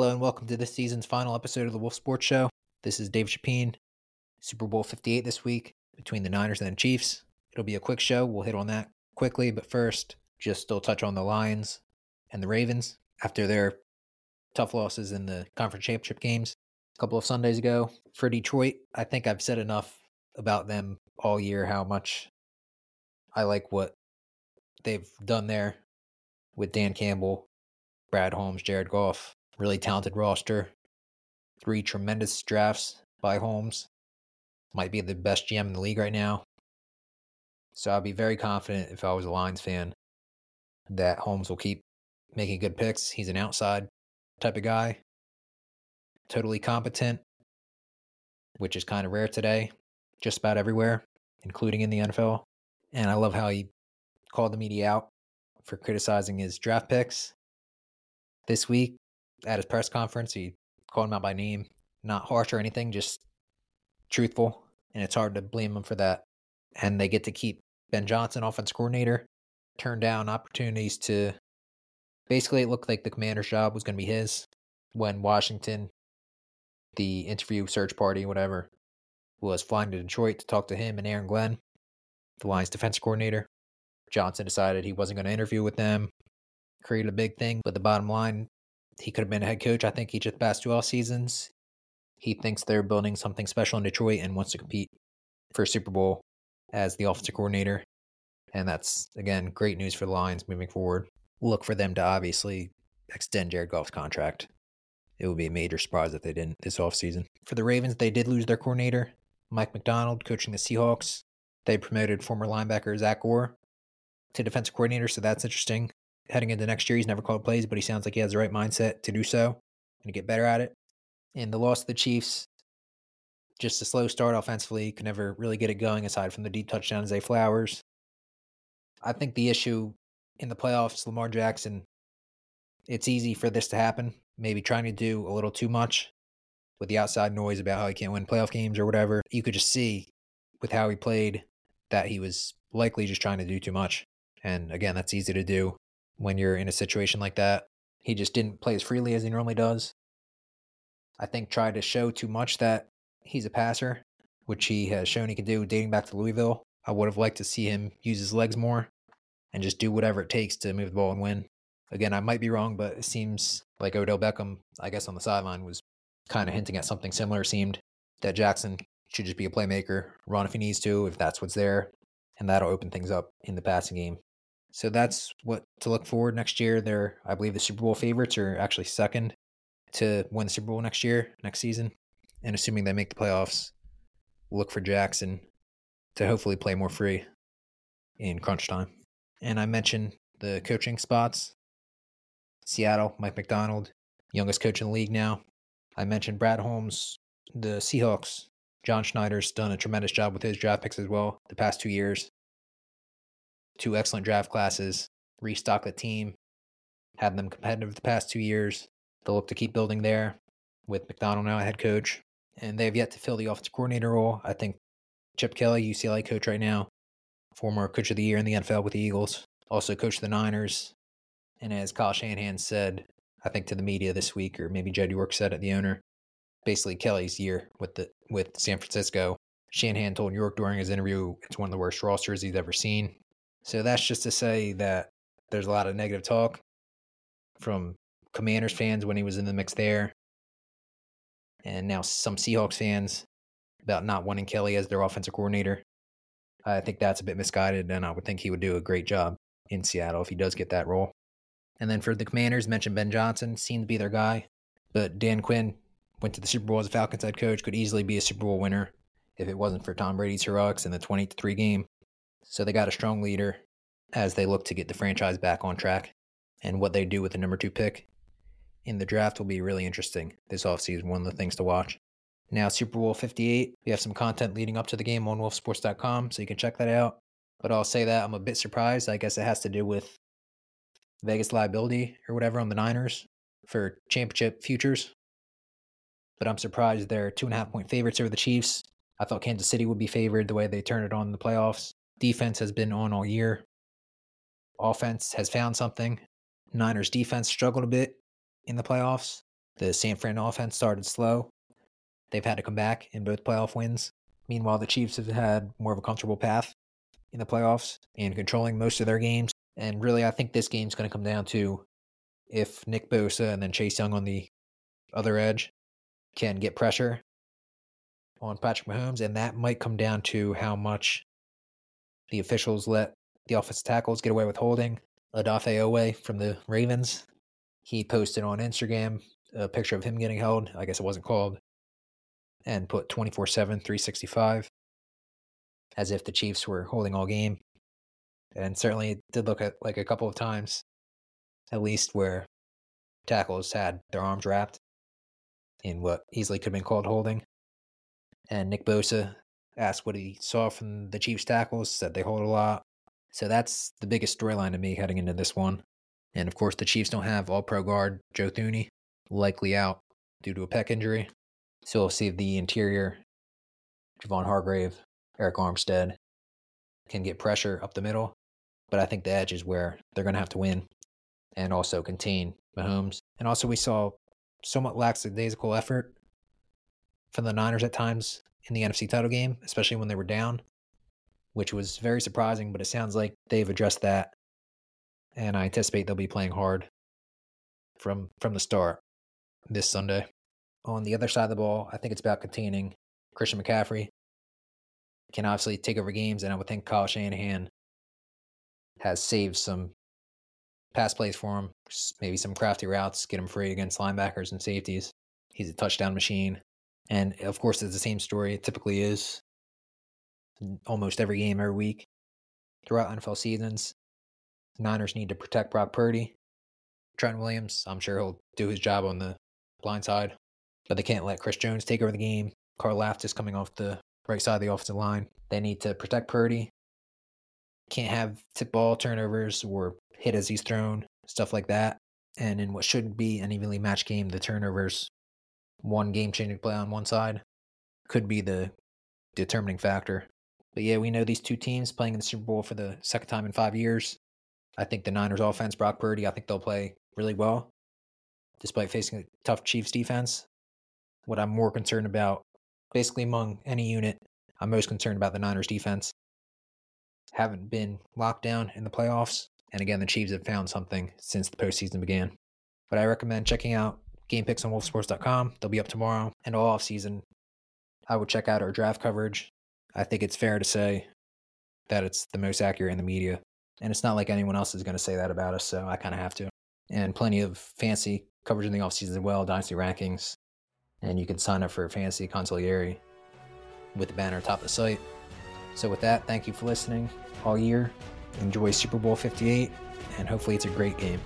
Hello and welcome to this season's final episode of the Wolf Sports Show. This is Dave Chapin. Super Bowl 58 this week between the Niners and the Chiefs. It'll be a quick show. We'll hit on that quickly, but first, just still touch on the Lions and the Ravens after their tough losses in the conference championship games a couple of Sundays ago. For Detroit, I think I've said enough about them all year how much I like what they've done there with Dan Campbell, Brad Holmes, Jared Goff. Really talented roster. Three tremendous drafts by Holmes. Might be the best GM in the league right now. So I'd be very confident if I was a Lions fan that Holmes will keep making good picks. He's an outside type of guy, totally competent, which is kind of rare today, just about everywhere, including in the NFL. And I love how he called the media out for criticizing his draft picks this week at his press conference. He called him out by name, not harsh or anything, just truthful. And it's hard to blame him for that. And they get to keep Ben Johnson, offense coordinator, turn down opportunities to basically it looked like the commander's job was going to be his when Washington, the interview search party, whatever, was flying to Detroit to talk to him and Aaron Glenn, the Lions defense coordinator. Johnson decided he wasn't going to interview with them, created a big thing. But the bottom line, he could have been a head coach. I think of the past two off seasons. He thinks they're building something special in Detroit and wants to compete for Super Bowl as the offensive coordinator. And that's, again, great news for the Lions moving forward. Look for them to obviously extend Jared Goff's contract. It would be a major surprise if they didn't this offseason. For the Ravens, they did lose their coordinator, Mike Macdonald, coaching the Seahawks. They promoted former linebacker Zach Orr to defensive coordinator, so that's interesting. Heading into next year, he's never called plays, but he sounds like he has the right mindset to do so and to get better at it. And the loss of the Chiefs, just a slow start offensively, could never really get it going aside from the deep touchdown Zay Flowers. I think the issue in the playoffs, Lamar Jackson, it's easy for this to happen. Maybe trying to do a little too much with the outside noise about how he can't win playoff games or whatever. You could just see with how he played that he was likely just trying to do too much. And again, that's easy to do when you're in a situation like that. He just didn't play as freely as he normally does. I think tried to show too much that he's a passer, which he has shown he can do dating back to Louisville. I would have liked to see him use his legs more and just do whatever it takes to move the ball and win. Again, I might be wrong, but it seems like Odell Beckham, I guess on the sideline, was kind of hinting at something similar. Seemed that Jackson should just be a playmaker, run if he needs to, if that's what's there, and that'll open things up in the passing game. So that's what to look forward next year. They're, I believe, the Super Bowl favorites are actually second to win the Super Bowl next year, next season. And assuming they make the playoffs, look for Jackson to hopefully play more free in crunch time. And I mentioned the coaching spots Seattle, Mike Macdonald, youngest coach in the league now. I mentioned Brad Holmes, the Seahawks. John Schneider's done a tremendous job with his draft picks as well the past two years. Two excellent draft classes, restock the team, had them competitive the past two years. They'll look to keep building there with Macdonald now a head coach. And they have yet to fill the offensive coordinator role. I think Chip Kelly, UCLA coach right now, former coach of the year in the NFL with the Eagles, also coached the Niners. And as Kyle Shanahan said, I think to the media this week, or maybe Jed York said it, the owner, basically Kelly's year with the with San Francisco. Shanahan told York during his interview it's one of the worst rosters he's ever seen. So that's just to say that there's a lot of negative talk from Commanders fans when he was in the mix there, and now some Seahawks fans about not wanting Kelly as their offensive coordinator. I think that's a bit misguided, and I would think he would do a great job in Seattle if he does get that role. And then for the Commanders, mentioned Ben Johnson, seemed to be their guy. But Dan Quinn went to the Super Bowl as a Falcons head coach, could easily be a Super Bowl winner if it wasn't for Tom Brady's heroics in the 20 3 game. So they got a strong leader as they look to get the franchise back on track. And what they do with the number two pick in the draft will be really interesting this offseason. One of the things to watch. Now, Super Bowl 58, we have some content leading up to the game on wolfsports.com, so you can check that out. But I'll say that I'm a bit surprised. I guess it has to do with Vegas liability or whatever on the Niners for championship futures. But I'm surprised they're two and a half point favorites over the Chiefs. I thought Kansas City would be favored the way they turned it on in the playoffs. Defense has been on all year. Offense has found something. Niners defense struggled a bit in the playoffs. The San Fran offense started slow. They've had to come back in both playoff wins. Meanwhile, the Chiefs have had more of a comfortable path in the playoffs and controlling most of their games. And really, I think this game's going to come down to if Nick Bosa and then Chase Young on the other edge can get pressure on Patrick Mahomes, and that might come down to how much the officials let the offensive tackles get away with holding. Odafe Oweh from the Ravens, he posted on Instagram a picture of him getting held. I guess it wasn't called, and put 24 7, 365, as if the Chiefs were holding all game. And certainly it did look at like a couple of times, at least, where tackles had their arms wrapped in what easily could have been called holding. And Nick Bosa asked what he saw from the Chiefs tackles, said they hold a lot. So that's the biggest storyline to me heading into this one. And of course, the Chiefs don't have all pro guard Joe Thuney, likely out due to a pec injury. So we'll see if the interior, Javon Hargrave, Arik Armstead, can get pressure up the middle. But I think the edge is where they're going to have to win and also contain Mahomes. And also, we saw somewhat lackadaisical effort from the Niners at times in the NFC title game, especially when they were down, which was very surprising. But it sounds like they've addressed that, and I anticipate they'll be playing hard from from the start this Sunday. On the other side of the ball, I think it's about containing Christian McCaffrey. Can obviously take over games, and I would think Kyle Shanahan has saved some pass plays for him, maybe some crafty routes, get him free against linebackers and safeties. He's a touchdown machine. And of course, it's the same story. It typically is almost every game, every week throughout NFL seasons. Niners need to protect Brock Purdy. Trent Williams, I'm sure he'll do his job on the blind side, but they can't let Chris Jones take over the game. Karlaftis coming off the right side of the offensive line. They need to protect Purdy. Can't have tip ball turnovers or hit as he's thrown, stuff like that. And in what should be an evenly matched game, the turnovers, one game changing play on one side, could be the determining factor. But yeah, we know these two teams playing in the Super Bowl for the second time in five years. I think the Niners offense, Brock Purdy, I think they'll play really well, despite facing a tough Chiefs defense. What I'm more concerned about, basically among any unit, I'm most concerned about the Niners defense. Haven't been locked down in the playoffs. And again, the Chiefs have found something since the postseason began. But I recommend checking out game picks on wolfsports.com. They'll be up tomorrow. And all off season, I would check out our draft coverage. I think it's fair to say that it's the most accurate in the media. And it's not like anyone else is going to say that about us, so I kind of have to. And plenty of fancy coverage in the offseason as well, dynasty rankings. And you can sign up for fantasy consigliere with the banner atop the site. So with that, thank you for listening all year enjoy Super Bowl 58, and hopefully it's a great game.